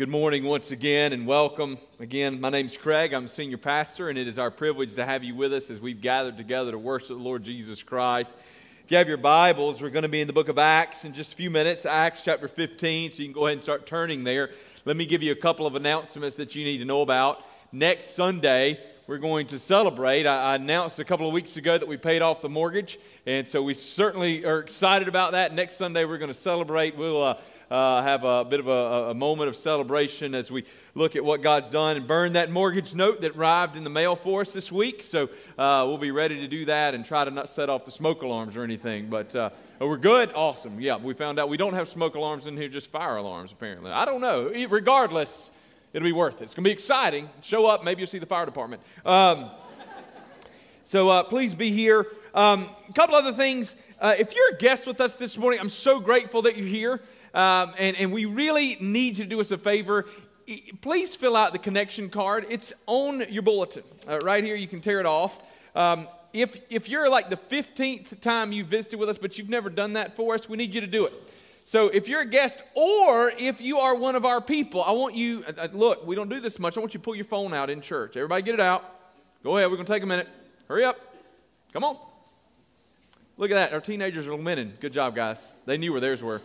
Good morning once again and welcome. Again, my name's Craig. I'm senior pastor, and it is our privilege to have you with us as we've gathered together to worship the Lord Jesus Christ. If you have your Bibles, we're going to be in the book of Acts in just a few minutes, Acts chapter 15, so you can go ahead and start turning there. Let me give you a couple of announcements that you need to know about. Next Sunday, we're going to celebrate. I, announced a couple of weeks ago that we paid off the mortgage, and so we certainly are excited about that. Next Sunday, we're going to celebrate. We'll uh, uh, have a bit of a, a, moment of celebration as we look at what God's done and burn that mortgage note that arrived in the mail for us this week. So uh, we'll be ready to do that and try to not set off the smoke alarms or anything. But uh, we're good? Awesome. Yeah, we found out we don't have smoke alarms in here, just fire alarms, apparently. I don't know. Regardless, it'll be worth it. It's going to be exciting. Show up, maybe you'll see the fire department. Um, so uh, please be here. Um, a couple other things. Uh, if you're a guest with us this morning, I'm so grateful that you're here. Um, and, and we really need you to do us a favor. Please fill out the connection card. It's on your bulletin. Uh, right here, you can tear it off. Um, if, if you're like the 15th time you've visited with us, but you've never done that for us, we need you to do it. So if you're a guest or if you are one of our people, I want you, uh, uh look, we don't do this much. I want you to pull your phone out in church. Everybody get it out. Go ahead, we're going to take a minute. Hurry up. Come on. Look at that. Our teenagers are lamenting. Good job, guys. They knew where theirs were.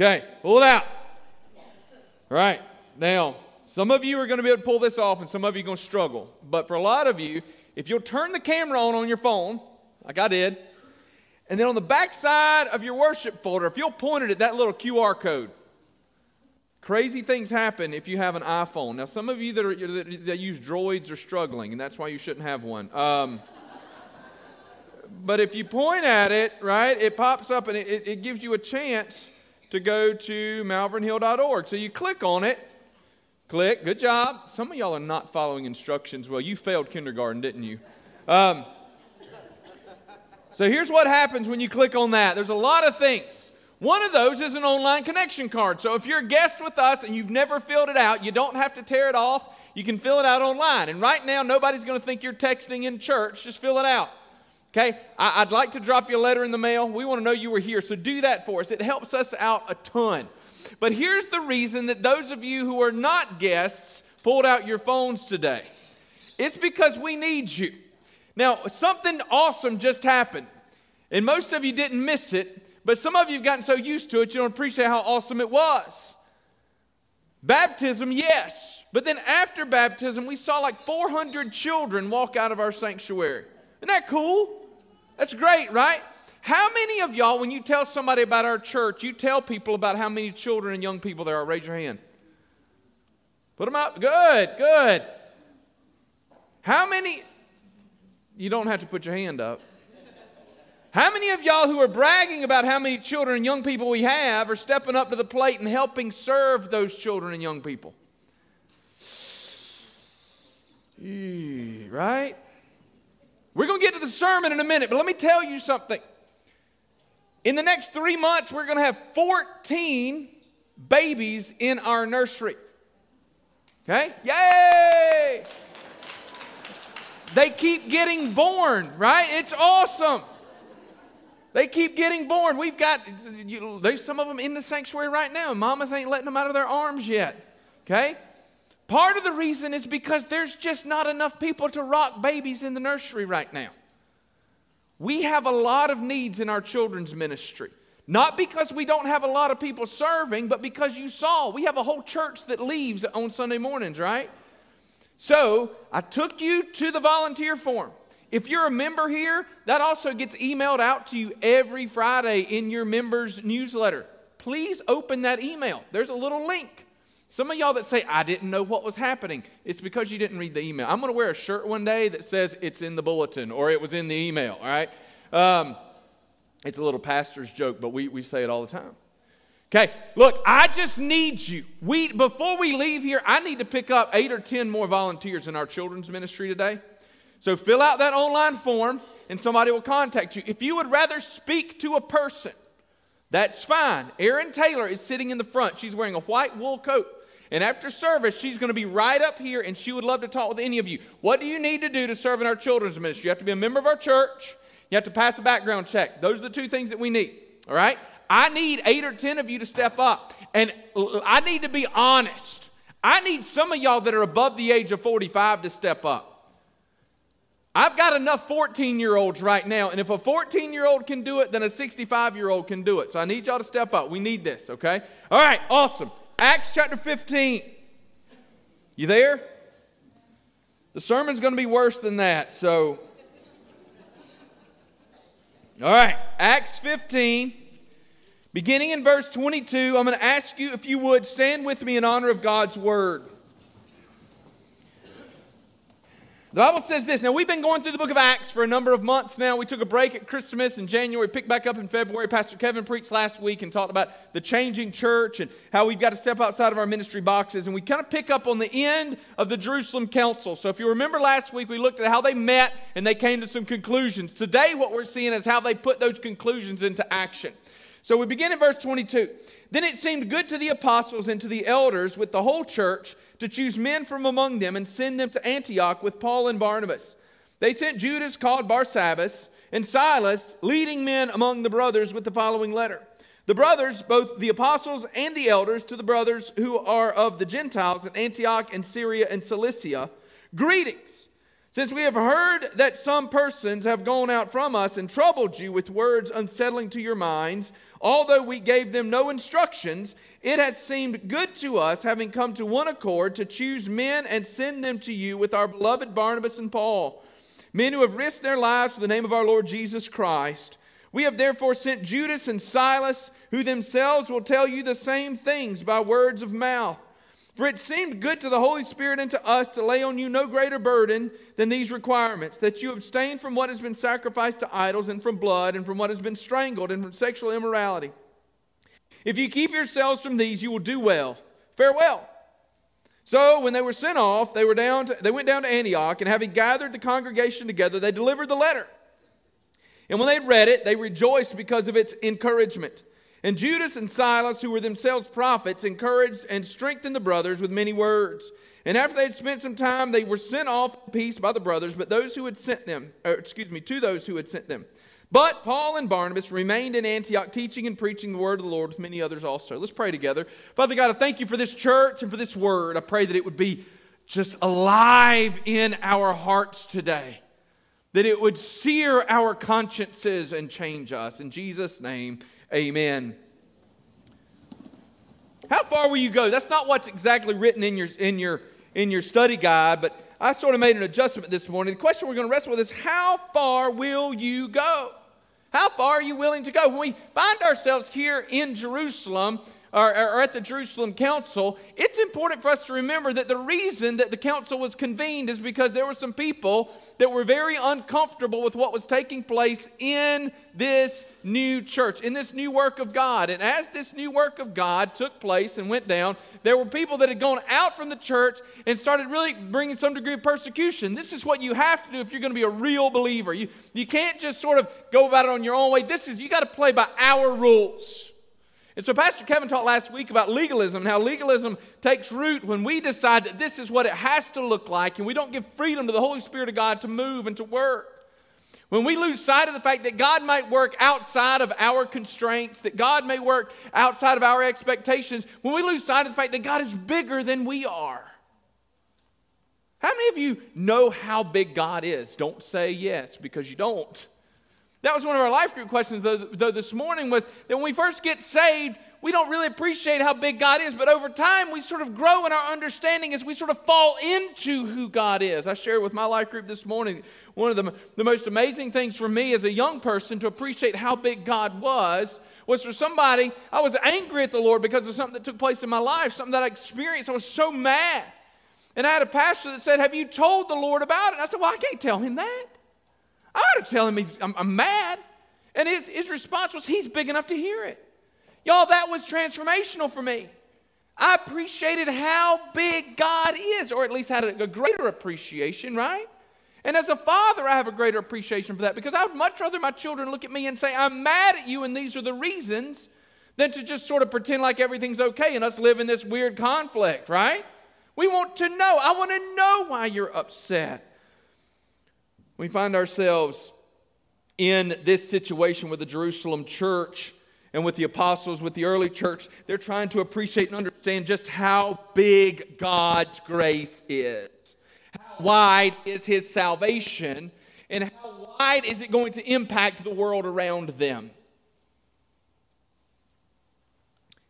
Okay, pull it out. All right, now, some of you are going to be able to pull this off, and some of you are going to struggle. But for a lot of you, if you'll turn the camera on on your phone, like I did, and then on the back side of your worship folder, if you'll point it at that little QR code, crazy things happen if you have an iPhone. Now, some of you that, are, that use droids are struggling, and that's why you shouldn't have one. Um, but if you point at it, right, it pops up and it, it gives you a chance to go to malvernhill.org. So you click on it, click, good job. Some of y'all are not following instructions. Well, you failed kindergarten, didn't you? Um, so here's what happens when you click on that there's a lot of things. One of those is an online connection card. So if you're a guest with us and you've never filled it out, you don't have to tear it off. You can fill it out online. And right now, nobody's going to think you're texting in church. Just fill it out. Okay, I, would like to drop you a letter in the mail. We want to know you were here, so do that for us. It helps us out a ton. But here's the reason that those of you who are not guests pulled out your phones today it's because we need you. Now, something awesome just happened, and most of you didn't miss it, but some of you have gotten so used to it, you don't appreciate how awesome it was. Baptism, yes, but then after baptism, we saw like 400 children walk out of our sanctuary. Isn't that cool? That's great, right? How many of y'all, when you tell somebody about our church, you tell people about how many children and young people there are? Raise your hand. Put them up. Good, good. How many? You don't have to put your hand up. How many of y'all who are bragging about how many children and young people we have are stepping up to the plate and helping serve those children and young people? Right? We're going to get to the sermon in a minute, but let me tell you something. In the next three months, we're going to have 14 babies in our nursery. Okay? Yay! They keep getting born, right? It's awesome. They keep getting born. We've got, you, there's some of them in the sanctuary right now, mamas ain't letting them out of their arms yet. Okay? Part of the reason is because there's just not enough people to rock babies in the nursery right now. We have a lot of needs in our children's ministry. Not because we don't have a lot of people serving, but because you saw we have a whole church that leaves on Sunday mornings, right? So I took you to the volunteer form. If you're a member here, that also gets emailed out to you every Friday in your members' newsletter. Please open that email. There's a little link. Some of y'all that say, I didn't know what was happening, it's because you didn't read the email. I'm going to wear a shirt one day that says it's in the bulletin or it was in the email, all right? Um, it's a little pastor's joke, but we, we say it all the time. Okay, look, I just need you. We, before we leave here, I need to pick up eight or 10 more volunteers in our children's ministry today. So fill out that online form and somebody will contact you. If you would rather speak to a person, that's fine. Erin Taylor is sitting in the front. She's wearing a white wool coat. And after service, she's going to be right up here and she would love to talk with any of you. What do you need to do to serve in our children's ministry? You have to be a member of our church. You have to pass a background check. Those are the two things that we need. All right? I need eight or 10 of you to step up. And I need to be honest. I need some of y'all that are above the age of 45 to step up. I've got enough 14 year olds right now, and if a 14 year old can do it, then a 65 year old can do it. So I need y'all to step up. We need this, okay? All right, awesome. Acts chapter 15. You there? The sermon's going to be worse than that, so. All right, Acts 15, beginning in verse 22. I'm going to ask you if you would stand with me in honor of God's word. The Bible says this. Now, we've been going through the book of Acts for a number of months now. We took a break at Christmas in January, picked back up in February. Pastor Kevin preached last week and talked about the changing church and how we've got to step outside of our ministry boxes. And we kind of pick up on the end of the Jerusalem Council. So, if you remember last week, we looked at how they met and they came to some conclusions. Today, what we're seeing is how they put those conclusions into action. So, we begin in verse 22. Then it seemed good to the apostles and to the elders with the whole church to choose men from among them and send them to Antioch with Paul and Barnabas. They sent Judas, called Barsabbas, and Silas, leading men among the brothers, with the following letter. The brothers, both the apostles and the elders, to the brothers who are of the Gentiles in Antioch and Syria and Cilicia, greetings. Since we have heard that some persons have gone out from us and troubled you with words unsettling to your minds, although we gave them no instructions, it has seemed good to us, having come to one accord, to choose men and send them to you with our beloved Barnabas and Paul, men who have risked their lives for the name of our Lord Jesus Christ. We have therefore sent Judas and Silas, who themselves will tell you the same things by words of mouth. For it seemed good to the Holy Spirit and to us to lay on you no greater burden than these requirements that you abstain from what has been sacrificed to idols, and from blood, and from what has been strangled, and from sexual immorality. If you keep yourselves from these, you will do well. Farewell. So when they were sent off, they, were down to, they went down to Antioch, and having gathered the congregation together, they delivered the letter. And when they read it, they rejoiced because of its encouragement. And Judas and Silas, who were themselves prophets, encouraged and strengthened the brothers with many words. And after they had spent some time, they were sent off in peace by the brothers, but those who had sent them, excuse me, to those who had sent them. But Paul and Barnabas remained in Antioch, teaching and preaching the word of the Lord with many others also. Let's pray together. Father God, I thank you for this church and for this word. I pray that it would be just alive in our hearts today, that it would sear our consciences and change us. In Jesus' name, amen. How far will you go? That's not what's exactly written in your, in your, in your study guide, but I sort of made an adjustment this morning. The question we're going to wrestle with is how far will you go? How far are you willing to go? When we find ourselves here in Jerusalem, or, or, at the Jerusalem Council, it's important for us to remember that the reason that the council was convened is because there were some people that were very uncomfortable with what was taking place in this new church, in this new work of God. And as this new work of God took place and went down, there were people that had gone out from the church and started really bringing some degree of persecution. This is what you have to do if you're going to be a real believer. You, you can't just sort of go about it on your own way. This is, you got to play by our rules. And so, Pastor Kevin talked last week about legalism, how legalism takes root when we decide that this is what it has to look like, and we don't give freedom to the Holy Spirit of God to move and to work. When we lose sight of the fact that God might work outside of our constraints, that God may work outside of our expectations, when we lose sight of the fact that God is bigger than we are. How many of you know how big God is? Don't say yes because you don't. That was one of our life group questions, though, though, this morning, was that when we first get saved, we don't really appreciate how big God is, but over time, we sort of grow in our understanding as we sort of fall into who God is. I shared with my life group this morning one of the, the most amazing things for me as a young person to appreciate how big God was was for somebody, I was angry at the Lord because of something that took place in my life, something that I experienced. I was so mad. And I had a pastor that said, Have you told the Lord about it? And I said, Well, I can't tell him that. I ought to tell him he's, I'm, I'm mad. And his, his response was, He's big enough to hear it. Y'all, that was transformational for me. I appreciated how big God is, or at least had a, a greater appreciation, right? And as a father, I have a greater appreciation for that because I would much rather my children look at me and say, I'm mad at you and these are the reasons, than to just sort of pretend like everything's okay and us live in this weird conflict, right? We want to know. I want to know why you're upset. We find ourselves in this situation with the Jerusalem church. and with the apostles, with the early church, they're trying to appreciate and understand just how big God's grace is. How wide is his salvation, and how wide is it going to impact the world around them?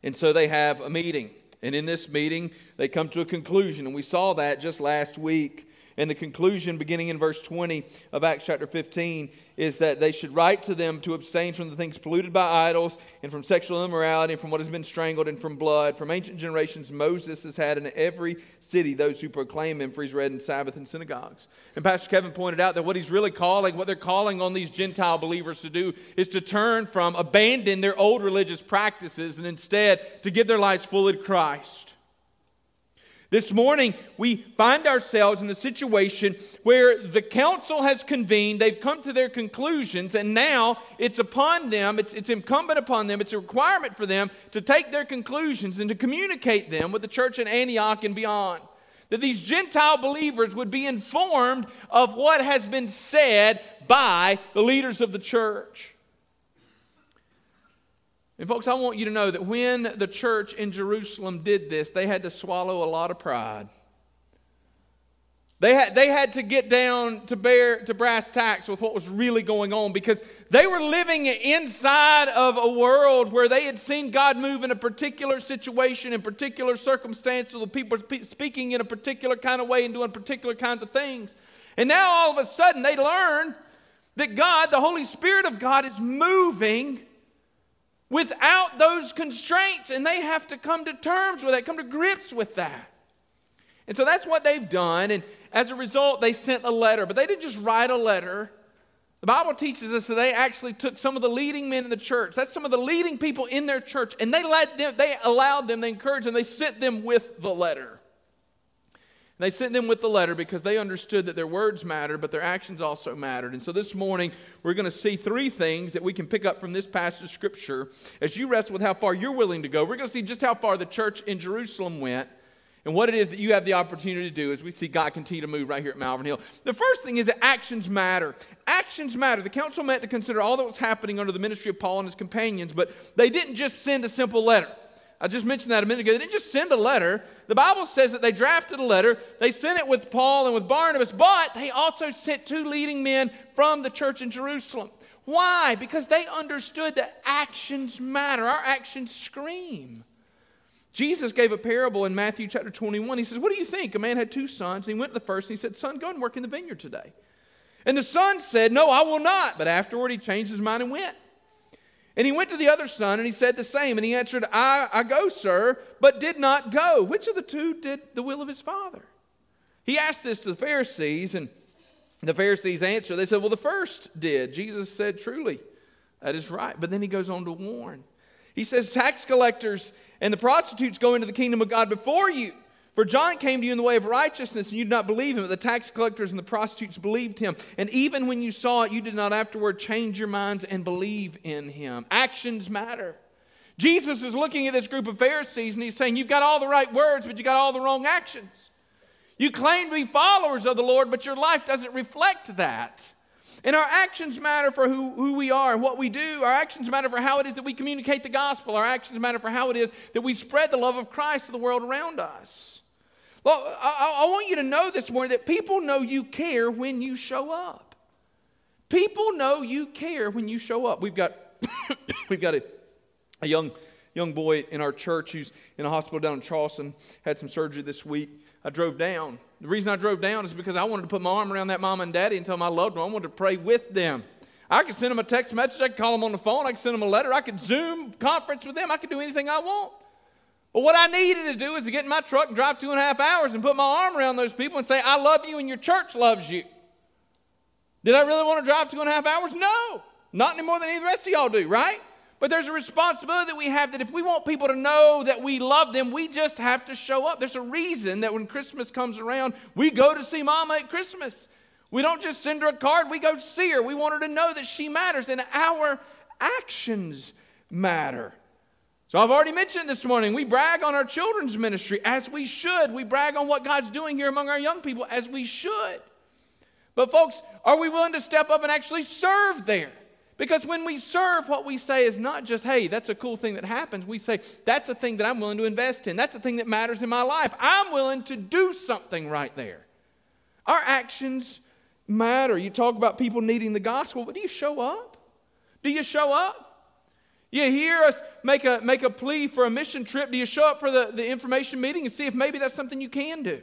And so they have a meeting. And in this meeting, they come to a conclusion. And we saw that just last week. And the conclusion, beginning in verse 20 of Acts chapter 15, is that they should write to them to abstain from the things polluted by idols, and from sexual immorality, and from what has been strangled, and from blood. From ancient generations, Moses has had in every city those who proclaim him, for he's read in Sabbath and synagogues. And Pastor Kevin pointed out that what he's really calling, what they're calling on these Gentile believers to do, is to turn from, abandon their old religious practices, and instead to give their lives fully to Christ. This morning, we find ourselves in a situation where the council has convened, they've come to their conclusions, and now it's upon them, it's, it's incumbent upon them, it's a requirement for them to take their conclusions and to communicate them with the church in Antioch and beyond. That these Gentile believers would be informed of what has been said by the leaders of the church. And, folks, I want you to know that when the church in Jerusalem did this, they had to swallow a lot of pride. They had, they had to get down to bear to brass tacks with what was really going on because they were living inside of a world where they had seen God move in a particular situation, in particular circumstances, with people speaking in a particular kind of way and doing particular kinds of things. And now all of a sudden they learn that God, the Holy Spirit of God, is moving without those constraints, and they have to come to terms with that, come to grips with that. And so that's what they've done, and as a result, they sent a letter. But they didn't just write a letter. The Bible teaches us that they actually took some of the leading men in the church. That's some of the leading people in their church, and they led them, they allowed them, they encouraged them, they sent them with the letter. They sent them with the letter because they understood that their words mattered, but their actions also mattered. And so this morning, we're going to see three things that we can pick up from this passage of Scripture. As you wrestle with how far you're willing to go, we're going to see just how far the church in Jerusalem went and what it is that you have the opportunity to do as we see God continue to move right here at Malvern Hill. The first thing is that actions matter. Actions matter. The council met to consider all that was happening under the ministry of Paul and his companions, but they didn't just send a simple letter. I just mentioned that a minute ago. They didn't just send a letter. The Bible says that they drafted a letter. They sent it with Paul and with Barnabas, but they also sent two leading men from the church in Jerusalem. Why? Because they understood that actions matter. Our actions scream. Jesus gave a parable in Matthew chapter 21. He says, What do you think? A man had two sons. And he went to the first and he said, Son, go and work in the vineyard today. And the son said, No, I will not. But afterward, he changed his mind and went. And he went to the other son and he said the same. And he answered, I, I go, sir, but did not go. Which of the two did the will of his father? He asked this to the Pharisees, and the Pharisees answered. They said, Well, the first did. Jesus said, Truly, that is right. But then he goes on to warn. He says, Tax collectors and the prostitutes go into the kingdom of God before you. For John came to you in the way of righteousness, and you did not believe him, but the tax collectors and the prostitutes believed him. And even when you saw it, you did not afterward change your minds and believe in him. Actions matter. Jesus is looking at this group of Pharisees, and he's saying, You've got all the right words, but you've got all the wrong actions. You claim to be followers of the Lord, but your life doesn't reflect that. And our actions matter for who, who we are and what we do. Our actions matter for how it is that we communicate the gospel. Our actions matter for how it is that we spread the love of Christ to the world around us. Well, I, I want you to know this morning that people know you care when you show up. People know you care when you show up. We've got, we've got a, a young, young boy in our church who's in a hospital down in Charleston, had some surgery this week. I drove down. The reason I drove down is because I wanted to put my arm around that mom and daddy and tell them I loved them. I wanted to pray with them. I could send them a text message. I could call them on the phone. I could send them a letter. I could Zoom conference with them. I could do anything I want. But what I needed to do is to get in my truck and drive two and a half hours and put my arm around those people and say, I love you and your church loves you. Did I really want to drive two and a half hours? No. Not any more than any of the rest of y'all do, right? But there's a responsibility that we have that if we want people to know that we love them, we just have to show up. There's a reason that when Christmas comes around, we go to see Mama at Christmas. We don't just send her a card, we go see her. We want her to know that she matters and our actions matter. So I've already mentioned this morning, we brag on our children's ministry as we should. We brag on what God's doing here among our young people as we should. But, folks, are we willing to step up and actually serve there? Because when we serve, what we say is not just, hey, that's a cool thing that happens. We say, that's a thing that I'm willing to invest in. That's the thing that matters in my life. I'm willing to do something right there. Our actions matter. You talk about people needing the gospel, but do you show up? Do you show up? You hear us make a, make a plea for a mission trip. Do you show up for the, the information meeting and see if maybe that's something you can do?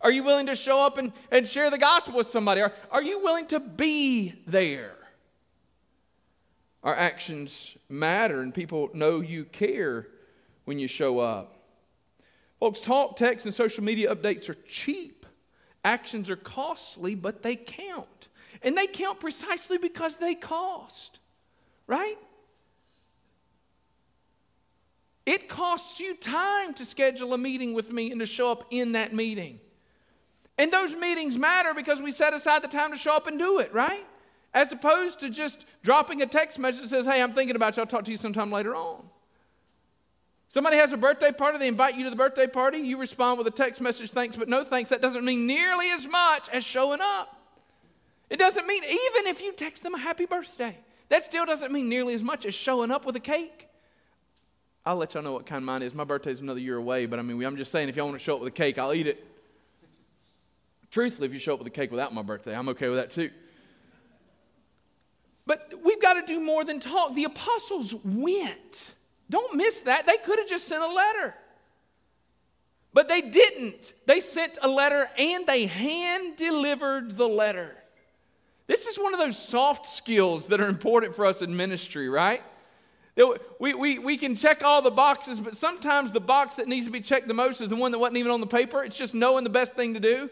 Are you willing to show up and, and share the gospel with somebody? Are, are you willing to be there? Our actions matter, and people know you care when you show up. Folks, talk, text, and social media updates are cheap. Actions are costly, but they count. And they count precisely because they cost, right? It costs you time to schedule a meeting with me and to show up in that meeting. And those meetings matter because we set aside the time to show up and do it, right? As opposed to just dropping a text message that says, Hey, I'm thinking about you, I'll talk to you sometime later on. Somebody has a birthday party, they invite you to the birthday party, you respond with a text message, thanks, but no thanks. That doesn't mean nearly as much as showing up. It doesn't mean, even if you text them a happy birthday, that still doesn't mean nearly as much as showing up with a cake. I'll let y'all know what kind mine is. My birthday's another year away, but I mean, I'm just saying if y'all want to show up with a cake, I'll eat it. Truthfully, if you show up with a cake without my birthday, I'm okay with that too. But we've got to do more than talk. The apostles went. Don't miss that. They could have just sent a letter. But they didn't. They sent a letter and they hand delivered the letter. This is one of those soft skills that are important for us in ministry, right? We, we, we can check all the boxes, but sometimes the box that needs to be checked the most is the one that wasn't even on the paper. It's just knowing the best thing to do,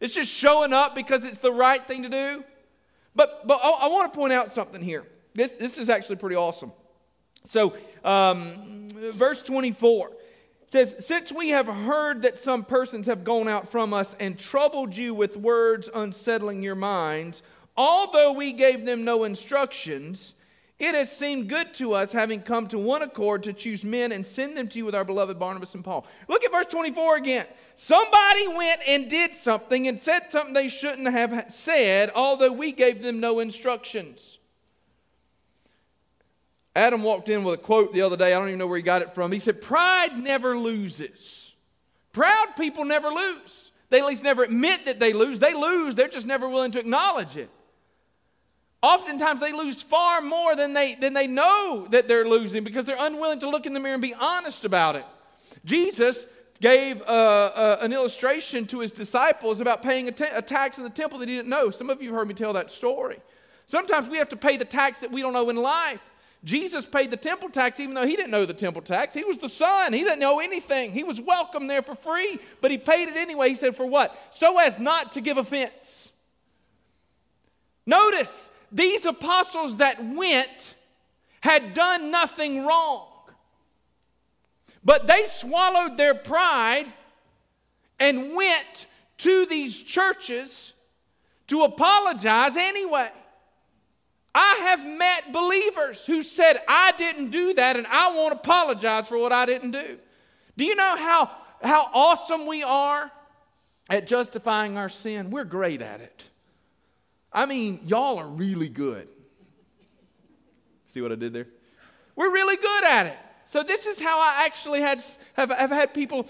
it's just showing up because it's the right thing to do. But, but I, I want to point out something here. This, this is actually pretty awesome. So, um, verse 24 says, Since we have heard that some persons have gone out from us and troubled you with words unsettling your minds, although we gave them no instructions, it has seemed good to us, having come to one accord, to choose men and send them to you with our beloved Barnabas and Paul. Look at verse 24 again. Somebody went and did something and said something they shouldn't have said, although we gave them no instructions. Adam walked in with a quote the other day. I don't even know where he got it from. He said, Pride never loses. Proud people never lose. They at least never admit that they lose. They lose, they're just never willing to acknowledge it. Oftentimes they lose far more than they, than they know that they're losing because they're unwilling to look in the mirror and be honest about it. Jesus gave uh, uh, an illustration to his disciples about paying a, tax in the temple that he didn't know. Some of you have heard me tell that story. Sometimes we have to pay the tax that we don't know in life. Jesus paid the temple tax even though he didn't know the temple tax. He was the son, he didn't know anything. He was welcome there for free, but he paid it anyway. He said, For what? So as not to give offense. Notice, these apostles that went had done nothing wrong. But they swallowed their pride and went to these churches to apologize anyway. I have met believers who said, I didn't do that and I won't apologize for what I didn't do. Do you know how, how awesome we are at justifying our sin? We're great at it. I mean, y'all are really good. See what I did there? We're really good at it. So, this is how I actually had, have, have had people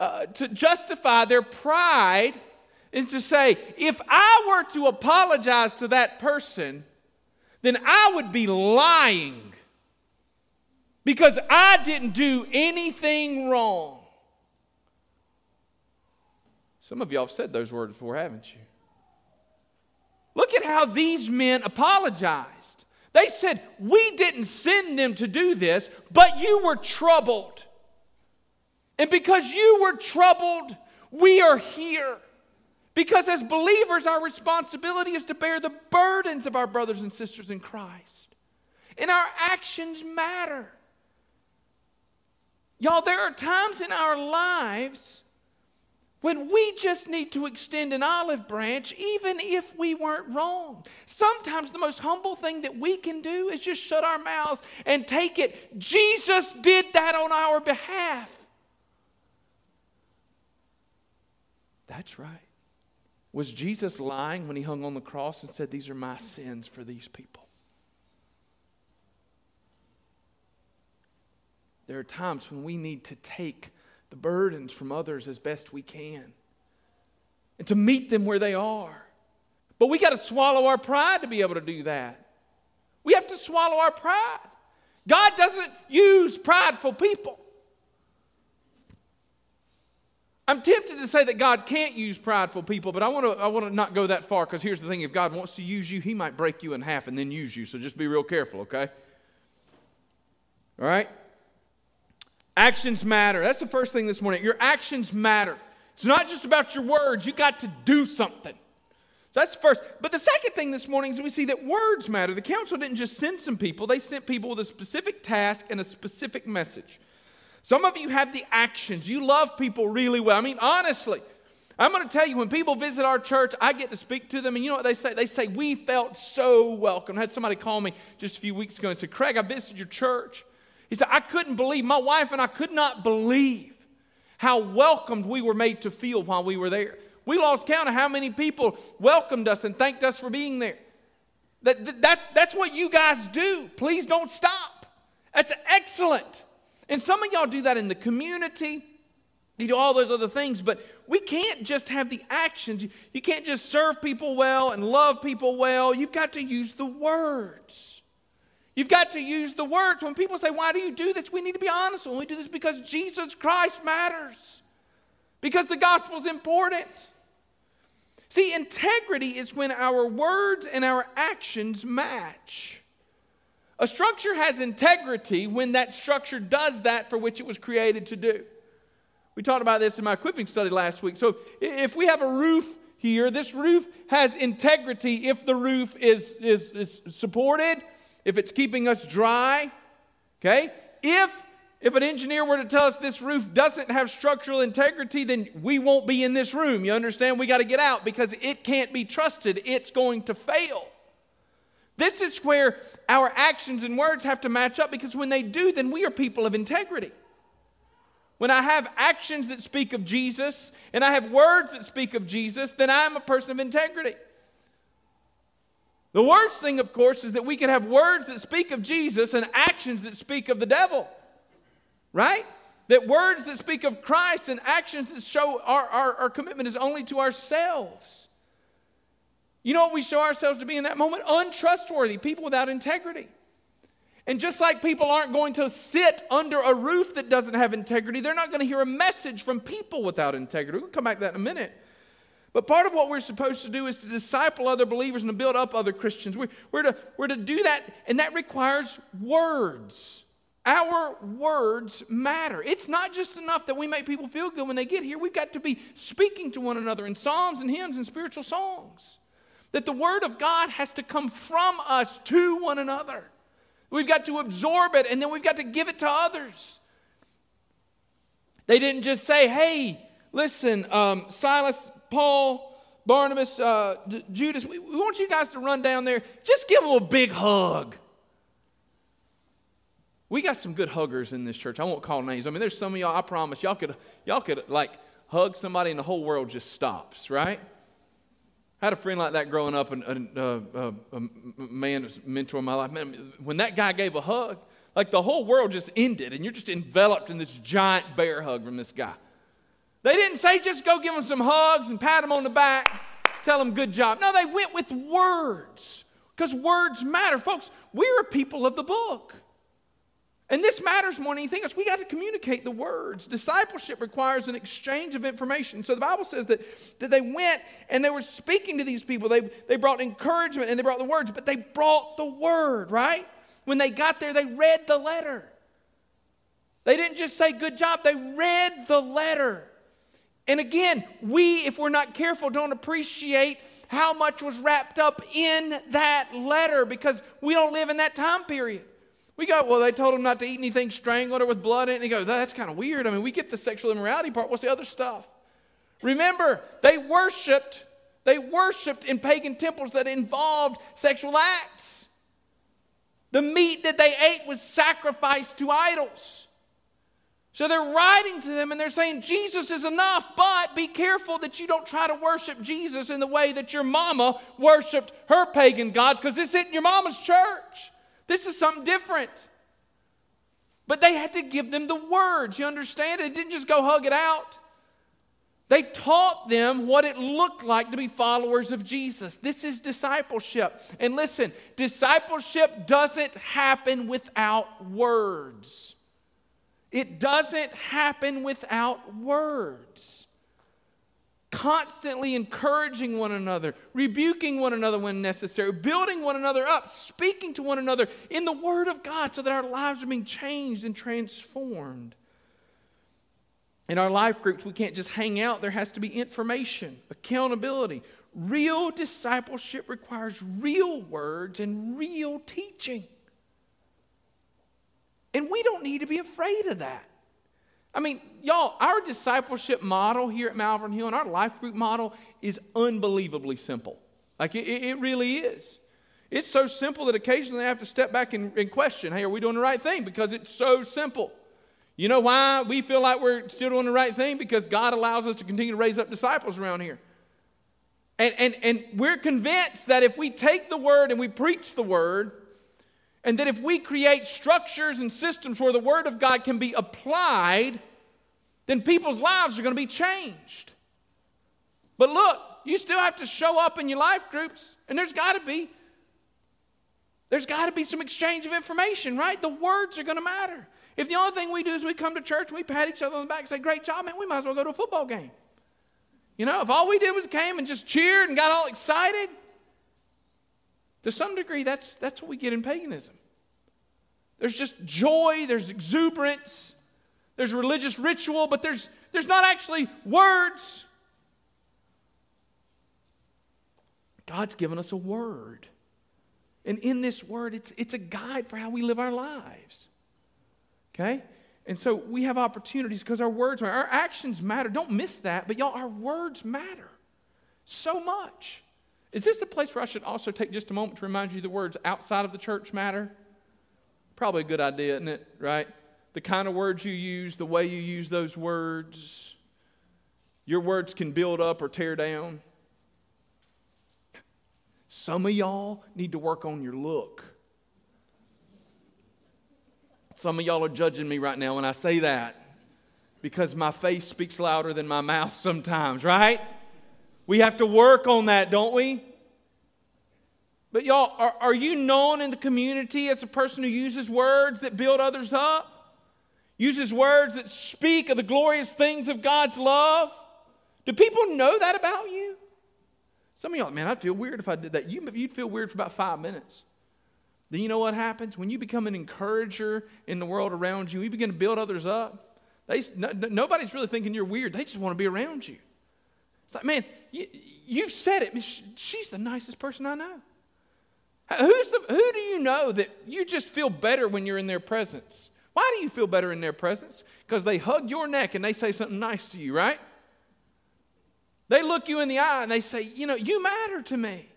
uh, to justify their pride is to say, if I were to apologize to that person, then I would be lying because I didn't do anything wrong. Some of y'all have said those words before, haven't you? Look at how these men apologized. They said, We didn't send them to do this, but you were troubled. And because you were troubled, we are here. Because as believers, our responsibility is to bear the burdens of our brothers and sisters in Christ. And our actions matter. Y'all, there are times in our lives when we just need to extend an olive branch, even if we weren't wrong. Sometimes the most humble thing that we can do is just shut our mouths and take it. Jesus did that on our behalf. That's right. Was Jesus lying when he hung on the cross and said, These are my sins for these people? There are times when we need to take the burdens from others as best we can and to meet them where they are. But we got to swallow our pride to be able to do that. We have to swallow our pride. God doesn't use prideful people. I'm tempted to say that God can't use prideful people, but I want to I want to not go that far because here's the thing if God wants to use you, he might break you in half and then use you. So just be real careful, okay? All right? Actions matter. That's the first thing this morning. Your actions matter. It's not just about your words, you got to do something. So that's the first. But the second thing this morning is we see that words matter. The council didn't just send some people, they sent people with a specific task and a specific message. Some of you have the actions. You love people really well. I mean, honestly, I'm going to tell you when people visit our church, I get to speak to them, and you know what they say? They say, We felt so welcome. I had somebody call me just a few weeks ago and said, Craig, I visited your church. He said, I couldn't believe, my wife and I could not believe how welcomed we were made to feel while we were there. We lost count of how many people welcomed us and thanked us for being there. That, that's, that's what you guys do. Please don't stop. That's excellent. And some of y'all do that in the community. You do all those other things, but we can't just have the actions. You can't just serve people well and love people well. You've got to use the words. You've got to use the words. When people say, Why do you do this? We need to be honest. When we do this because Jesus Christ matters, because the gospel is important. See, integrity is when our words and our actions match. A structure has integrity when that structure does that for which it was created to do. We talked about this in my equipping study last week. So if we have a roof here, this roof has integrity if the roof is, is, is supported, if it's keeping us dry. Okay? If if an engineer were to tell us this roof doesn't have structural integrity, then we won't be in this room. You understand? We got to get out because it can't be trusted. It's going to fail. This is where our actions and words have to match up because when they do, then we are people of integrity. When I have actions that speak of Jesus and I have words that speak of Jesus, then I'm a person of integrity. The worst thing, of course, is that we can have words that speak of Jesus and actions that speak of the devil. Right? That words that speak of Christ and actions that show our, our, our commitment is only to ourselves. You know what we show ourselves to be in that moment? Untrustworthy, people without integrity. And just like people aren't going to sit under a roof that doesn't have integrity, they're not going to hear a message from people without integrity. We'll come back to that in a minute. But part of what we're supposed to do is to disciple other believers and to build up other Christians. We're, we're, to, we're to do that, and that requires words. Our words matter. It's not just enough that we make people feel good when they get here. We've got to be speaking to one another in psalms and hymns and spiritual songs. That the Word of God has to come from us to one another. We've got to absorb it and then we've got to give it to others. They didn't just say, hey, listen, um, Silas, Paul, Barnabas, uh, Judas, we, we want you guys to run down there. Just give them a big hug. We got some good huggers in this church. I won't call names. I mean, there's some of y'all, I promise, y'all could, y'all could like hug somebody and the whole world just stops, right? I had a friend like that growing up, and, uh, uh, a man, was a mentor in my life. Man, when that guy gave a hug, like the whole world just ended, and you're just enveloped in this giant bear hug from this guy. They didn't say just go give them some hugs and pat them on the back, tell them good job. No, they went with words because words matter. Folks, we're a people of the book. And this matters more than anything else. We got to communicate the words. Discipleship requires an exchange of information. So the Bible says that, that they went and they were speaking to these people. They, they brought encouragement and they brought the words, but they brought the word, right? When they got there, they read the letter. They didn't just say good job, they read the letter. And again, we, if we're not careful, don't appreciate how much was wrapped up in that letter because we don't live in that time period. We go, well, they told him not to eat anything strangled or with blood in it. And he goes, that's kind of weird. I mean, we get the sexual immorality part. What's the other stuff? Remember, they worshiped, they worshiped in pagan temples that involved sexual acts. The meat that they ate was sacrificed to idols. So they're writing to them and they're saying, Jesus is enough, but be careful that you don't try to worship Jesus in the way that your mama worshiped her pagan gods, because this isn't your mama's church. This is something different. But they had to give them the words. You understand? They didn't just go hug it out. They taught them what it looked like to be followers of Jesus. This is discipleship. And listen, discipleship doesn't happen without words. It doesn't happen without words constantly encouraging one another, rebuking one another when necessary, building one another up, speaking to one another in the Word of God so that our lives are being changed and transformed. In our life groups, we can't just hang out, there has to be information, accountability. Real discipleship requires real words and real teaching. And we don't need to be afraid of that. I mean, y'all, our discipleship model here at Malvern Hill and our life group model is unbelievably simple. Like, it, it really is. It's so simple that occasionally I have to step back and, and question hey, are we doing the right thing? Because it's so simple. You know why we feel like we're still doing the right thing? Because God allows us to continue to raise up disciples around here. And, and, and we're convinced that if we take the word and we preach the word, and that if we create structures and systems where the Word of God can be applied, then people's lives are going to be changed. But look, you still have to show up in your life groups, and there's got to be there's got to be some exchange of information, right? The words are going to matter. If the only thing we do is we come to church we pat each other on the back and say, Great job, man, we might as well go to a football game. You know, if all we did was came and just cheered and got all excited, to some degree, that's, that's what we get in paganism. There's just joy, there's exuberance, there's religious ritual, but there's, there's not actually words. God's given us a word. And in this word, it's, it's a guide for how we live our lives. Okay? And so we have opportunities because our words matter. Our actions matter. Don't miss that. But y'all, our words matter so much. Is this a place where I should also take just a moment to remind you the words outside of the church matter? Probably a good idea, isn't it? Right? The kind of words you use, the way you use those words. Your words can build up or tear down. Some of y'all need to work on your look. Some of y'all are judging me right now when I say that because my face speaks louder than my mouth sometimes, right? We have to work on that, don't we? But y'all, are, are you known in the community as a person who uses words that build others up? Uses words that speak of the glorious things of God's love? Do people know that about you? Some of y'all, man, I'd feel weird if I did that. You, you'd feel weird for about five minutes. Then you know what happens? When you become an encourager in the world around you, you begin to build others up. They, no, nobody's really thinking you're weird. They just want to be around you. It's like, man, you, have said it. She's the nicest person I know. Who's the, who do you know that you just feel better when you're in their presence? Why do you feel better in their presence? Because they hug your neck and they say something nice to you, right? They look you in the eye and they say, You know, you matter to me.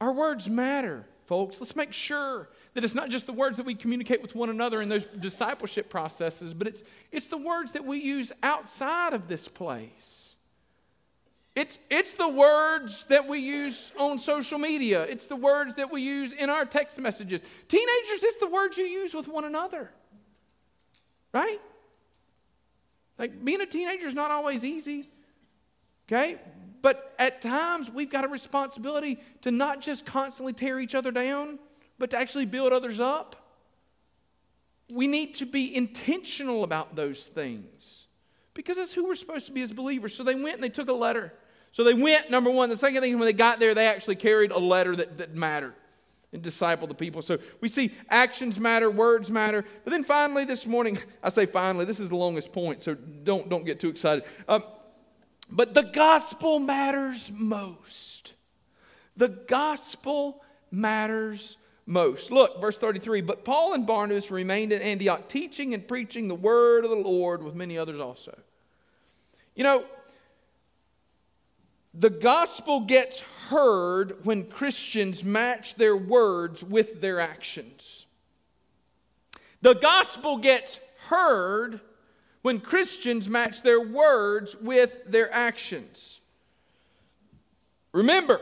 Our words matter, folks. Let's make sure that it's not just the words that we communicate with one another in those discipleship processes, but it's, it's the words that we use outside of this place. It's, it's the words that we use on social media. It's the words that we use in our text messages. Teenagers, it's the words you use with one another. Right? Like being a teenager is not always easy. Okay? But at times we've got a responsibility to not just constantly tear each other down, but to actually build others up. We need to be intentional about those things because that's who we're supposed to be as believers. So they went and they took a letter so they went, number one. The second thing, when they got there, they actually carried a letter that, that mattered and discipled the people. So we see actions matter, words matter. But then finally, this morning, I say finally, this is the longest point, so don't, don't get too excited. Um, but the gospel matters most. The gospel matters most. Look, verse 33 But Paul and Barnabas remained in Antioch, teaching and preaching the word of the Lord with many others also. You know, the gospel gets heard when Christians match their words with their actions. The gospel gets heard when Christians match their words with their actions. Remember,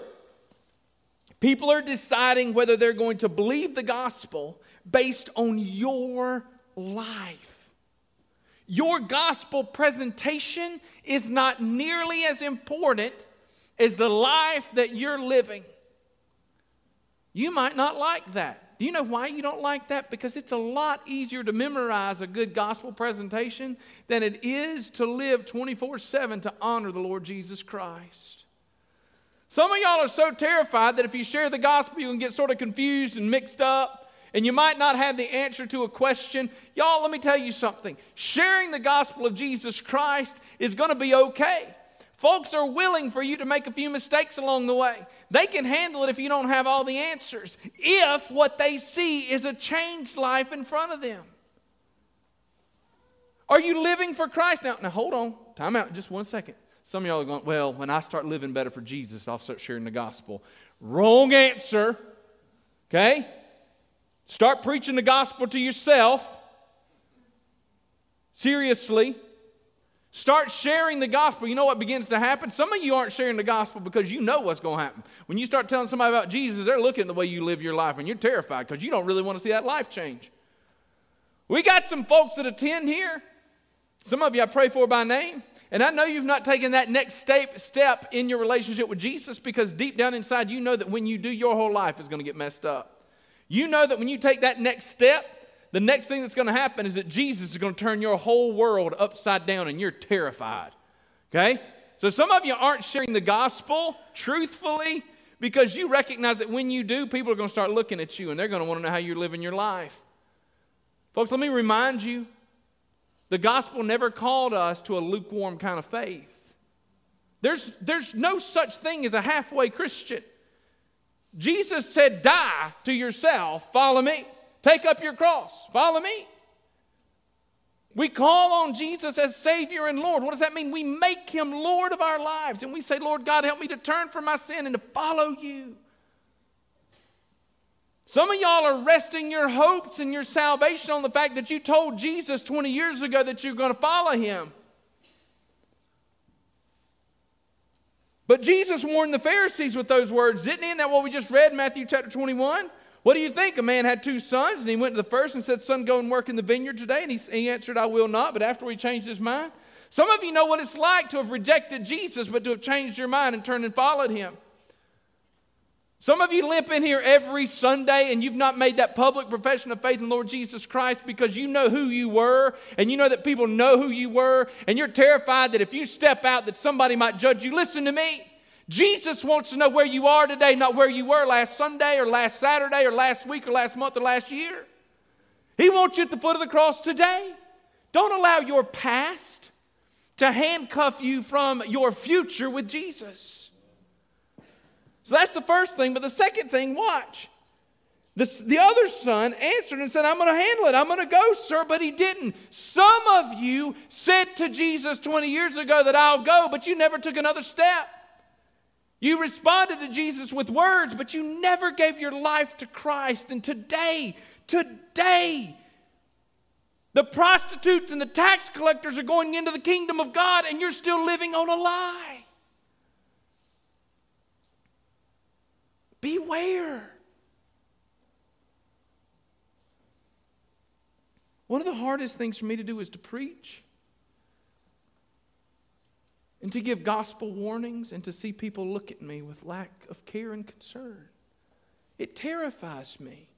people are deciding whether they're going to believe the gospel based on your life. Your gospel presentation is not nearly as important as the life that you're living. You might not like that. Do you know why you don't like that? Because it's a lot easier to memorize a good gospel presentation than it is to live 24 7 to honor the Lord Jesus Christ. Some of y'all are so terrified that if you share the gospel, you can get sort of confused and mixed up, and you might not have the answer to a question. Y'all, let me tell you something. Sharing the gospel of Jesus Christ is going to be okay. Folks are willing for you to make a few mistakes along the way. They can handle it if you don't have all the answers, if what they see is a changed life in front of them. Are you living for Christ? Now, now hold on. Time out just one second. Some of y'all are going, well, when I start living better for Jesus, I'll start sharing the gospel. Wrong answer. Okay? Start preaching the gospel to yourself. Seriously. Start sharing the gospel. You know what begins to happen? Some of you aren't sharing the gospel because you know what's going to happen. When you start telling somebody about Jesus, they're looking at the way you live your life and you're terrified because you don't really want to see that life change. We got some folks that attend here. Some of you I pray for by name. And I know you've not taken that next step, in your relationship with Jesus because deep down inside you know that when you do, your whole life is going to get messed up. You know that when you take that next step, the next thing that's going to happen is that Jesus is going to turn your whole world upside down and you're terrified. Okay? So some of you aren't sharing the gospel truthfully because you recognize that when you do, people are going to start looking at you and they're going to want to know how you're living your life. Folks, let me remind you the gospel never called us to a lukewarm kind of faith. There's, there's no such thing as a halfway Christian. Jesus said, Die to yourself, follow me. Take up your cross. Follow me. We call on Jesus as Savior and Lord. What does that mean? We make Him Lord of our lives. And we say, Lord God, help me to turn from my sin and to follow you. Some of y'all are resting your hopes and your salvation on the fact that you told Jesus 20 years ago that you're going to follow Him. But Jesus warned the Pharisees with those words, didn't he? Isn't that what we just read in Matthew chapter 21? What do you think? A man had two sons, and he went to the first and said, Son, go and work in the vineyard today. And he, he answered, I will not. But after he changed his mind, some of you know what it's like to have rejected Jesus, but to have changed your mind and turned and followed him. Some of you limp in here every Sunday and you've not made that public profession of faith in Lord Jesus Christ because you know who you were and you know that people know who you were and you're terrified that if you step out that somebody might judge you. Listen to me. Jesus wants to know where you are today, not where you were last Sunday or last Saturday or last week or last month or last year. He wants you at the foot of the cross today. Don't allow your past to handcuff you from your future with Jesus. So that's the first thing. But the second thing, watch. The, the other son answered and said, I'm going to handle it. I'm going to go, sir. But he didn't. Some of you said to Jesus 20 years ago that I'll go, but you never took another step. You responded to Jesus with words, but you never gave your life to Christ. And today, today, the prostitutes and the tax collectors are going into the kingdom of God, and you're still living on a lie. Beware. One of the hardest things for me to do is to preach and to give gospel warnings and to see people look at me with lack of care and concern. It terrifies me.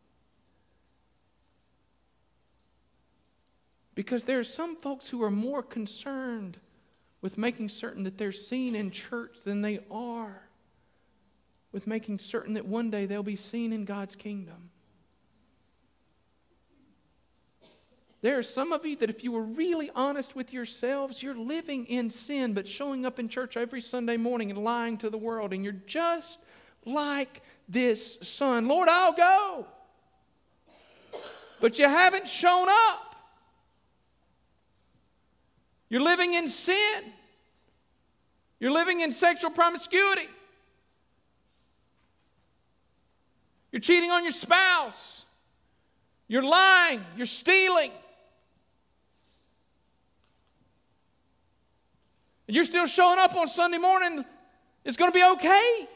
Because there are some folks who are more concerned with making certain that they're seen in church than they are with making certain that one day they'll be seen in God's kingdom. There are some of you that, if you were really honest with yourselves, you're living in sin, but showing up in church every Sunday morning and lying to the world, and you're just like this son. Lord, I'll go. But you haven't shown up. You're living in sin. You're living in sexual promiscuity. You're cheating on your spouse. You're lying. You're stealing. and you're still showing up on Sunday morning, it's going to be okay.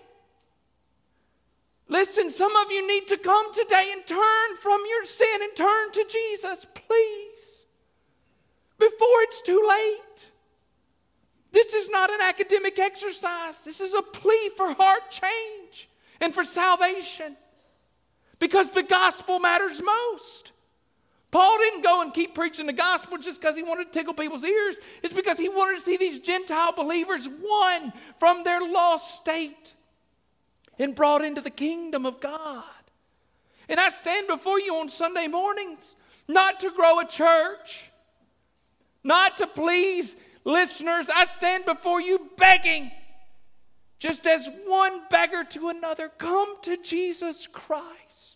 Listen, some of you need to come today and turn from your sin and turn to Jesus, please, before it's too late. This is not an academic exercise. This is a plea for heart change and for salvation because the gospel matters most. Paul didn't go and keep preaching the gospel just because he wanted to tickle people's ears. It's because he wanted to see these Gentile believers won from their lost state and brought into the kingdom of God. And I stand before you on Sunday mornings not to grow a church, not to please listeners. I stand before you begging, just as one beggar to another, come to Jesus Christ.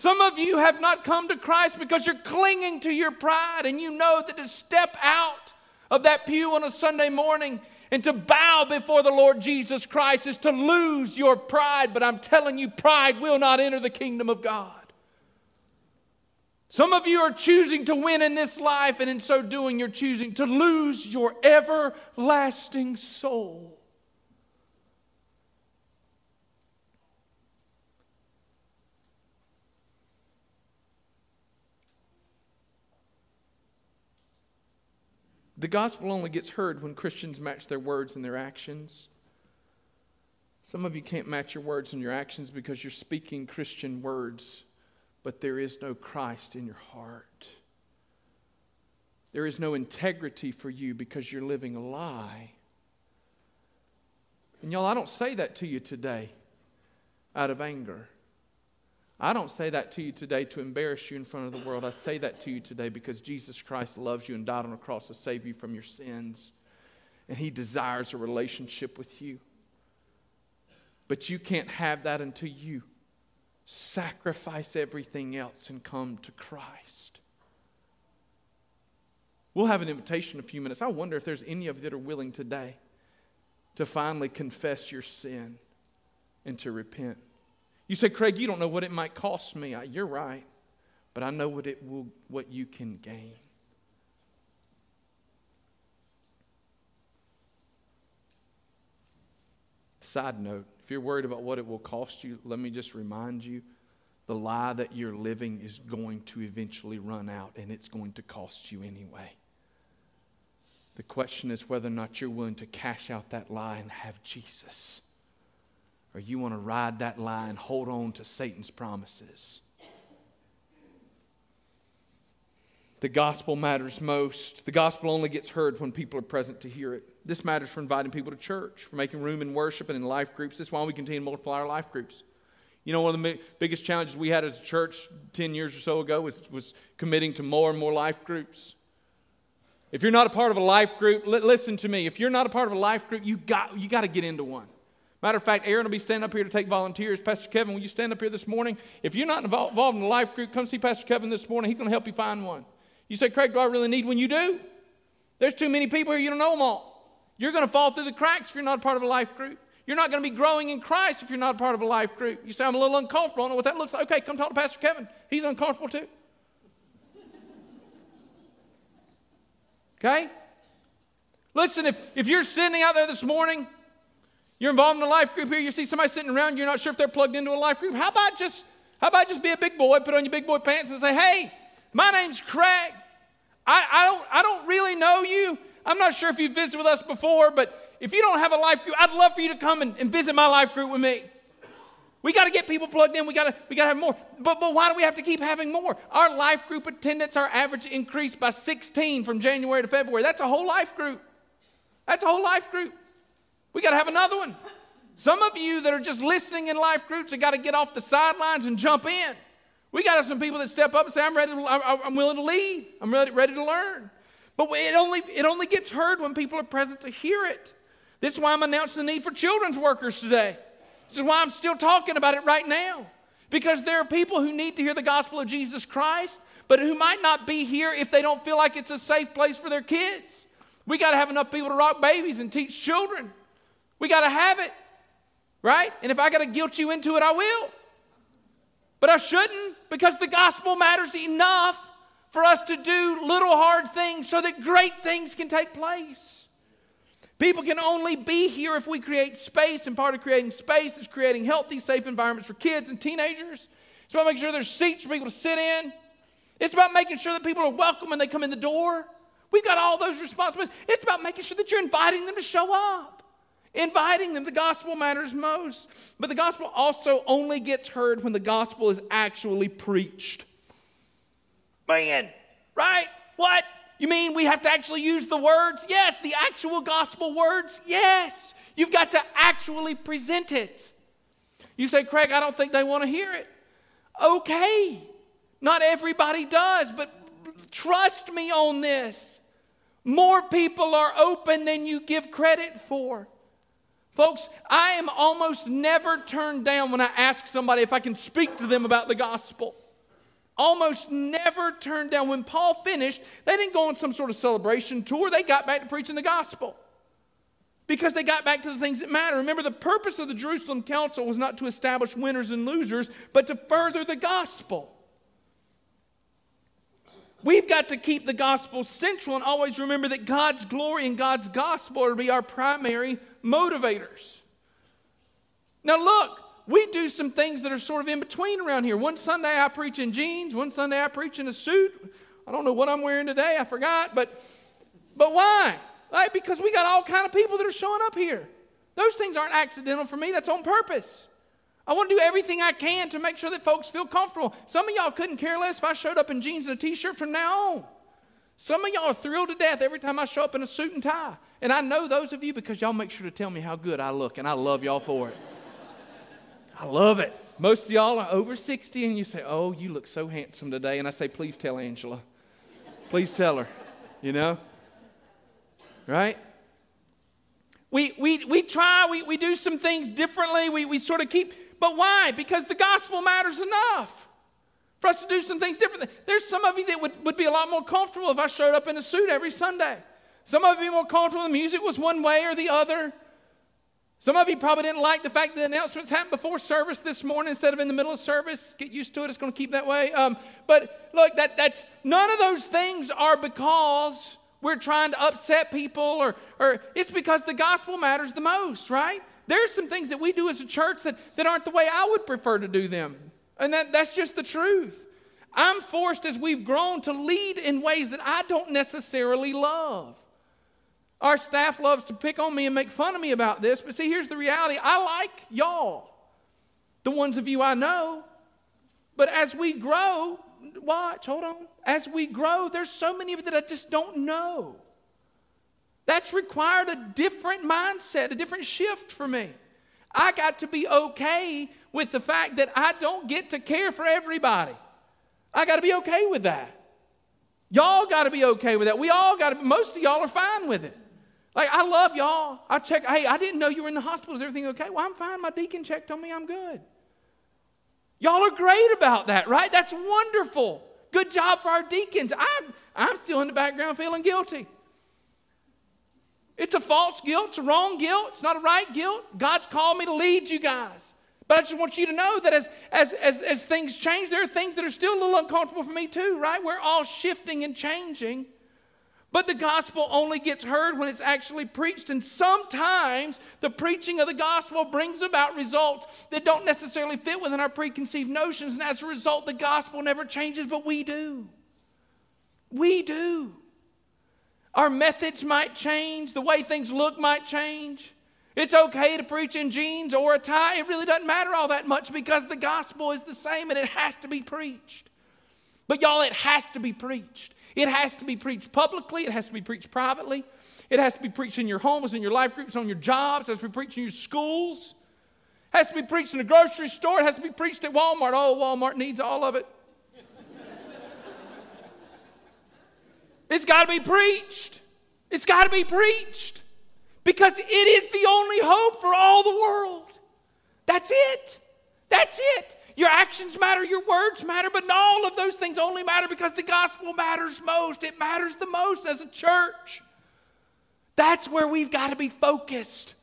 Some of you have not come to Christ because you're clinging to your pride and you know that to step out of that pew on a Sunday morning and to bow before the Lord Jesus Christ is to lose your pride. But I'm telling you, pride will not enter the kingdom of God. Some of you are choosing to win in this life, and in so doing, you're choosing to lose your everlasting soul. The gospel only gets heard when Christians match their words and their actions. Some of you can't match your words and your actions because you're speaking Christian words, but there is no Christ in your heart. There is no integrity for you because you're living a lie. And y'all, I don't say that to you today out of anger. I don't say that to you today to embarrass you in front of the world. I say that to you today because Jesus Christ loves you and died on a cross to save you from your sins. And He desires a relationship with you. But you can't have that until you sacrifice everything else and come to Christ. We'll have an invitation in a few minutes. I wonder if there's any of you that are willing today to finally confess your sin and to repent. You say, Craig, you don't know what it might cost me. You're right, but I know what it will, what you can gain. Side note, if you're worried about what it will cost you, let me just remind you the lie that you're living is going to eventually run out and it's going to cost you anyway. The question is whether or not you're willing to cash out that lie and have Jesus or you want to ride that line, hold on to Satan's promises. The gospel matters most. The gospel only gets heard when people are present to hear it. This matters for inviting people to church, for making room in worship and in life groups. That's why we continue to multiply our life groups. You know, one of the biggest challenges we had as a church 10 years or so ago was, was committing to more and more life groups. If you're not a part of a life group, listen to me. If you're not a part of a life group, you got, you got to get into one. Matter of fact, Aaron will be standing up here to take volunteers. Pastor Kevin, will you stand up here this morning? If you're not involved in a life group, come see Pastor Kevin this morning. He's going to help you find one. You say, Craig, do I really need one? You do. There's too many people here, you don't know them all. You're going to fall through the cracks if you're not a part of a life group. You're not going to be growing in Christ if you're not a part of a life group. You say, I'm a little uncomfortable. I know what that looks like. Okay, come talk to Pastor Kevin. He's uncomfortable too. Okay? Listen, if, if you're sitting out there this morning you're involved in a life group here, you see somebody sitting around, you're not sure if they're plugged into a life group. How about just how about just be a big boy, put on your big boy pants and say, hey, my name's Craig. I, I, don't, I don't really know you. I'm not sure if you've visited with us before, but if you don't have a life group, I'd love for you to come and, and visit my life group with me. We got to get people plugged in. We got to we got to have more. But but why do we have to keep having more? Our life group attendance, our average increased by 16 from January to February. That's a whole life group. That's a whole life group. We got to have another one. Some of you that are just listening in life groups have got to get off the sidelines and jump in. We got to have some people that step up and say, I'm ready, to, I'm willing to lead. I'm ready, ready to learn. But it only, it only gets heard when people are present to hear it. This is why I'm announcing the need for children's workers today. This is why I'm still talking about it right now. Because there are people who need to hear the gospel of Jesus Christ, but who might not be here if they don't feel like it's a safe place for their kids. We got to have enough people to rock babies and teach children. We got to have it, right? And if I got to guilt you into it, I will. But I shouldn't because the gospel matters enough for us to do little hard things so that great things can take place. People can only be here if we create space, and part of creating space is creating healthy, safe environments for kids and teenagers. It's about making sure there's seats for people to sit in. It's about making sure that people are welcome when they come in the door. We've got all those responsibilities. It's about making sure that you're inviting them to show up. Inviting them. The gospel matters most. But the gospel also only gets heard when the gospel is actually preached. Man, right? What? You mean we have to actually use the words? Yes. The actual gospel words? Yes. You've got to actually present it. You say, Craig, I don't think they want to hear it. Okay. Not everybody does, but trust me on this. More people are open than you give credit for. Folks, I am almost never turned down when I ask somebody if I can speak to them about the gospel almost never turned down. When Paul finished, they didn't go on some sort of celebration tour, they got back to preaching the gospel because they got back to the things that matter. Remember, the purpose of the Jerusalem Council was not to establish winners and losers, but to further the gospel. We've got to keep the gospel central and always remember that God's glory and God's gospel are to be our primary motivators. Now, look, we do some things that are sort of in between around here. One Sunday I preach in jeans, one Sunday I preach in a suit. I don't know what I'm wearing today, I forgot, but but why? Like because we got all kind of people that are showing up here. Those things aren't accidental for me, that's on purpose. I want to do everything I can to make sure that folks feel comfortable. Some of y'all couldn't care less if I showed up in jeans and a t-shirt from now on. Some of y'all are thrilled to death every time I show up in a suit and tie. And I know those of you because y'all make sure to tell me how good I look, and I love y'all for it. I love it. Most of y'all are over 60 and you say, Oh, you look so handsome today. And I say, Please tell Angela. Please tell her, you know? Right? We, we, we try, we, we do some things differently. We, we sort of keep, but why? Because the gospel matters enough for us to do some things differently. There's some of you that would, would be a lot more comfortable if I showed up in a suit every Sunday. Some of you more comfortable the music was one way or the other. Some of you probably didn't like the fact that the announcements happened before service this morning instead of in the middle of service. Get used to it, it's going to keep that way. Um, but look, that, that's none of those things are because we're trying to upset people or, or it's because the gospel matters the most, right? There's some things that we do as a church that, that aren't the way I would prefer to do them. And that, that's just the truth. I'm forced as we've grown to lead in ways that I don't necessarily love. Our staff loves to pick on me and make fun of me about this, but see, here's the reality I like y'all, the ones of you I know. But as we grow, watch, hold on. As we grow, there's so many of you that I just don't know. That's required a different mindset, a different shift for me. I got to be okay with the fact that I don't get to care for everybody. I got to be okay with that. Y'all got to be okay with that. We all got to, most of y'all are fine with it. Like, I love y'all. I check, hey, I didn't know you were in the hospital. Is everything okay? Well, I'm fine. My deacon checked on me. I'm good. Y'all are great about that, right? That's wonderful. Good job for our deacons. I'm, I'm still in the background feeling guilty. It's a false guilt. It's a wrong guilt. It's not a right guilt. God's called me to lead you guys. But I just want you to know that as, as, as, as things change, there are things that are still a little uncomfortable for me too, right? We're all shifting and changing. But the gospel only gets heard when it's actually preached. And sometimes the preaching of the gospel brings about results that don't necessarily fit within our preconceived notions. And as a result, the gospel never changes, but we do. We do. Our methods might change, the way things look might change. It's okay to preach in jeans or a tie. It really doesn't matter all that much because the gospel is the same and it has to be preached. But y'all, it has to be preached. It has to be preached publicly, it has to be preached privately, it has to be preached in your homes, in your life groups, on your jobs, it has to be preached in your schools, it has to be preached in a grocery store, it has to be preached at Walmart. Oh, Walmart needs all of it. It's got to be preached. It's got to be preached because it is the only hope for all the world. That's it. That's it. Your actions matter, your words matter, but all of those things only matter because the gospel matters most. It matters the most as a church. That's where we've got to be focused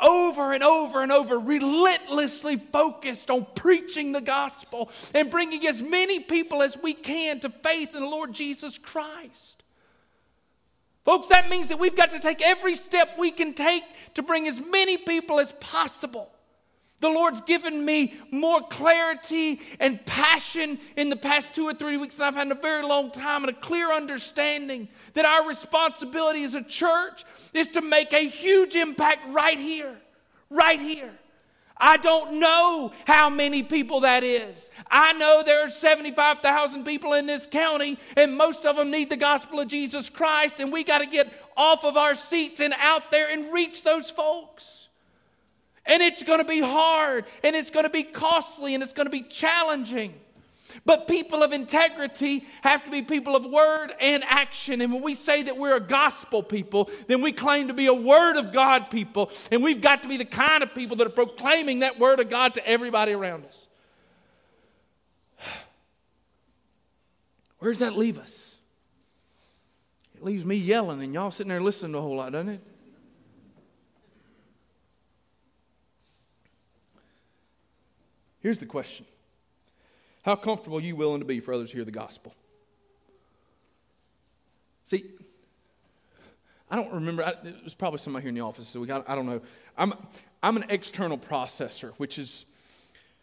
over and over and over, relentlessly focused on preaching the gospel and bringing as many people as we can to faith in the Lord Jesus Christ. Folks, that means that we've got to take every step we can take to bring as many people as possible. The Lord's given me more clarity and passion in the past two or three weeks than I've had in a very long time, and a clear understanding that our responsibility as a church is to make a huge impact right here, right here. I don't know how many people that is. I know there are 75,000 people in this county, and most of them need the gospel of Jesus Christ, and we got to get off of our seats and out there and reach those folks. And it's going to be hard, and it's going to be costly, and it's going to be challenging. But people of integrity have to be people of word and action. And when we say that we're a gospel people, then we claim to be a word of God people. And we've got to be the kind of people that are proclaiming that word of God to everybody around us. Where does that leave us? It leaves me yelling and y'all sitting there listening to a whole lot, doesn't it? Here's the question how comfortable are you willing to be for others to hear the gospel? See, I don't remember. I, it was probably somebody here in the office, so we got, I don't know. I'm, I'm an external processor, which is,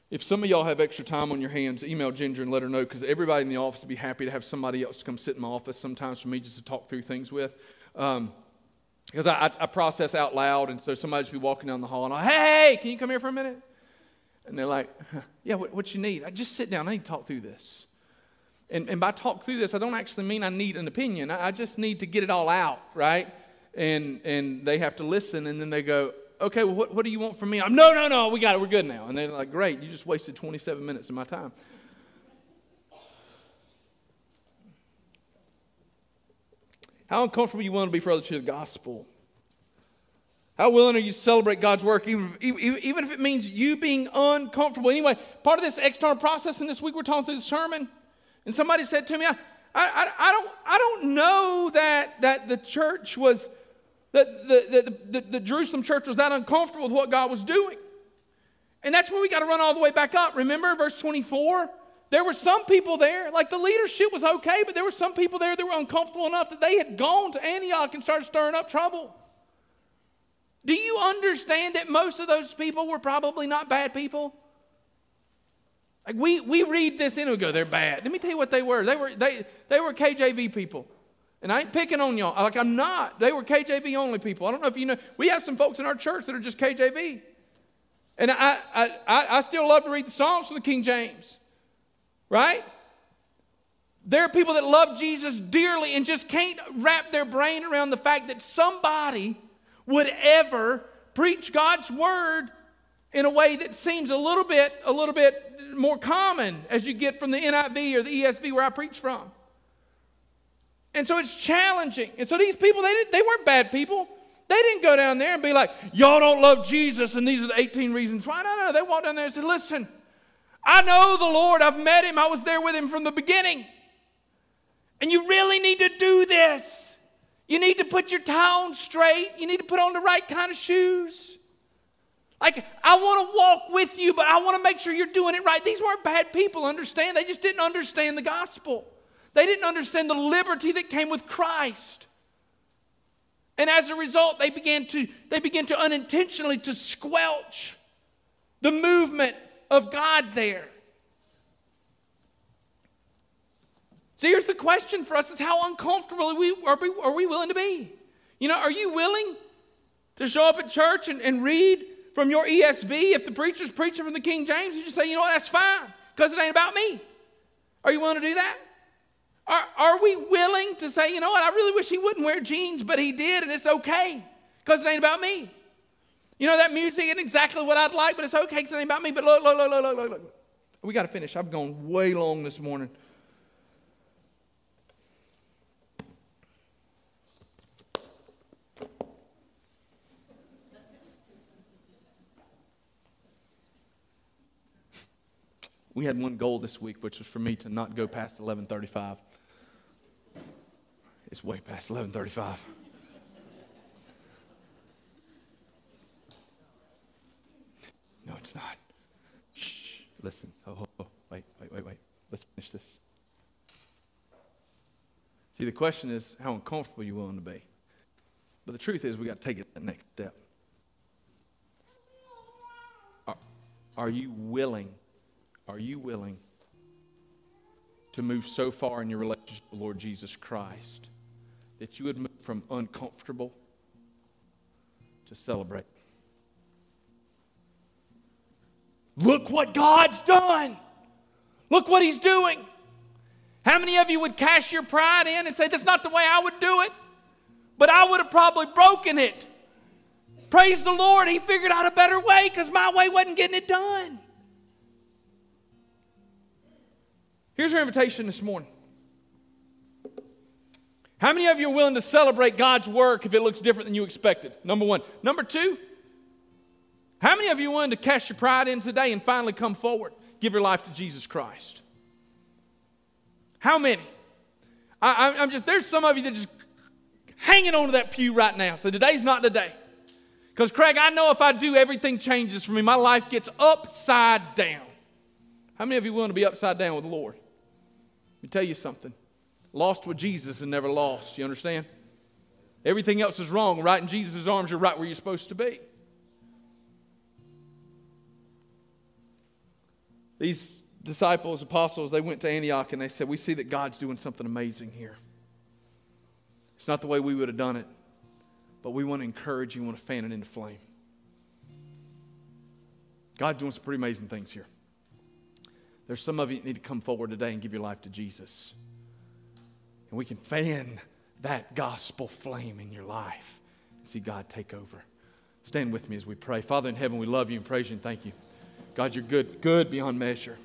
if some of y'all have extra time on your hands, email Ginger and let her know because everybody in the office would be happy to have somebody else to come sit in my office sometimes for me just to talk through things with. Um, because I, I, process out loud, and so somebody just be walking down the hall and I, hey, hey, can you come here for a minute? And they're like, yeah, what, what you need? I just sit down. I need to talk through this. And, and by talk through this, I don't actually mean I need an opinion. I, I just need to get it all out, right? And, and they have to listen, and then they go, okay, well, what, what do you want from me? I'm, no, no, no, we got it. We're good now. And they're like, great, you just wasted 27 minutes of my time. How uncomfortable you want to be for others to the gospel? How willing are you to celebrate God's work, even, even, if it means you being uncomfortable? Anyway, part of this external process, and this week we're talking through the sermon, and somebody said to me, I, I, I, don't, I don't know that, that the church was, that the, the, the, the Jerusalem church was that uncomfortable with what God was doing. And that's where we got to run all the way back up. Remember verse 24? There were some people there, like the leadership was okay, but there were some people there that were uncomfortable enough that they had gone to Antioch and started stirring up trouble. Do you understand that most of those people were probably not bad people? Like we, we read this and we go, they're bad. Let me tell you what they were. They were, they, they were KJV people. And I ain't picking on y'all. Like I'm not. They were KJV only people. I don't know if you know. We have some folks in our church that are just KJV. And I, I, I, I still love to read the Psalms from the King James. Right? There are people that love Jesus dearly and just can't wrap their brain around the fact that somebody would ever preach God's word in a way that seems a little bit a little bit more common as you get from the NIV or the ESV where I preach from. And so it's challenging. And so these people they they weren't bad people. They didn't go down there and be like, "Y'all don't love Jesus and these are the 18 reasons why." No, no, they walked down there and said, "Listen, I know the Lord. I've met him. I was there with him from the beginning. And you really need to do this." You need to put your tie on straight. You need to put on the right kind of shoes. Like, I want to walk with you, but I want to make sure you're doing it right. These weren't bad people, understand? They just didn't understand the gospel. They didn't understand the liberty that came with Christ. And as a result, they began to, they began to unintentionally to squelch the movement of God there. So here's the question for us is how uncomfortable are we, are we, are we willing to be? You know, are you willing to show up at church and, and read from your ESV if the preacher's preaching from the King James? You just say, you know what, that's fine because it ain't about me. Are you willing to do that? Are, are we willing to say, you know what, I really wish he wouldn't wear jeans, but he did and it's okay because it ain't about me? You know, that music isn't exactly what I'd like, but it's okay because it ain't about me. But look, look, look, look, look, look. We got to finish. I've gone way long this morning. We had one goal this week, which was for me to not go past 11:35. It's way past 11:35. No, it's not. Shh. Listen. Oh, oh, oh, wait, wait, wait, wait. Let's finish this. See, the question is how uncomfortable you're willing to be. But the truth is, we got to take it the next step. Are, are you willing? Are you willing to move so far in your relationship with the Lord Jesus Christ that you would move from uncomfortable to celebrate? Look what God's done. Look what He's doing. How many of you would cash your pride in and say, That's not the way I would do it? But I would have probably broken it. Praise the Lord, He figured out a better way because my way wasn't getting it done. Here's our invitation this morning. How many of you are willing to celebrate God's work if it looks different than you expected? Number one. Number two, how many of you willing to cast your pride in today and finally come forward? Give your life to Jesus Christ. How many? I, am just, there's some of you that just hanging on to that pew right now. So today's not the day. Because, Craig, I know if I do, everything changes for me. My life gets upside down. How many of you willing to be upside down with the Lord? Let me tell you something. Lost with Jesus and never lost. You understand? Everything else is wrong. Right in Jesus' arms, you're right where you're supposed to be. These disciples, apostles, they went to Antioch and they said, We see that God's doing something amazing here. It's not the way we would have done it, but we want to encourage you, we want to fan it into flame. God's doing some pretty amazing things here. There's some of you that need to come forward today and give your life to Jesus. And we can fan that gospel flame in your life and see God take over. Stand with me as we pray. Father in heaven, we love you and praise you and thank you. God, you're good, good beyond measure.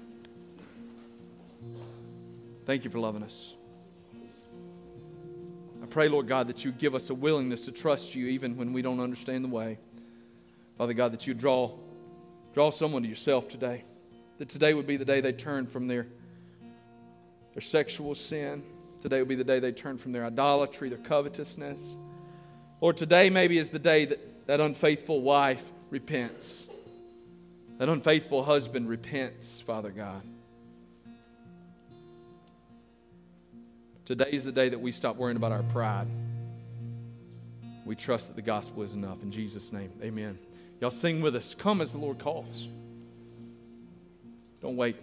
Thank you for loving us. I pray, Lord God, that you give us a willingness to trust you even when we don't understand the way. Father God, that you draw, draw someone to yourself today. That today would be the day they turn from their, their sexual sin. Today would be the day they turn from their idolatry, their covetousness. Lord, today maybe is the day that that unfaithful wife repents. That unfaithful husband repents, Father God. Today is the day that we stop worrying about our pride. We trust that the gospel is enough. In Jesus' name, amen. Y'all sing with us. Come as the Lord calls. Don't wait.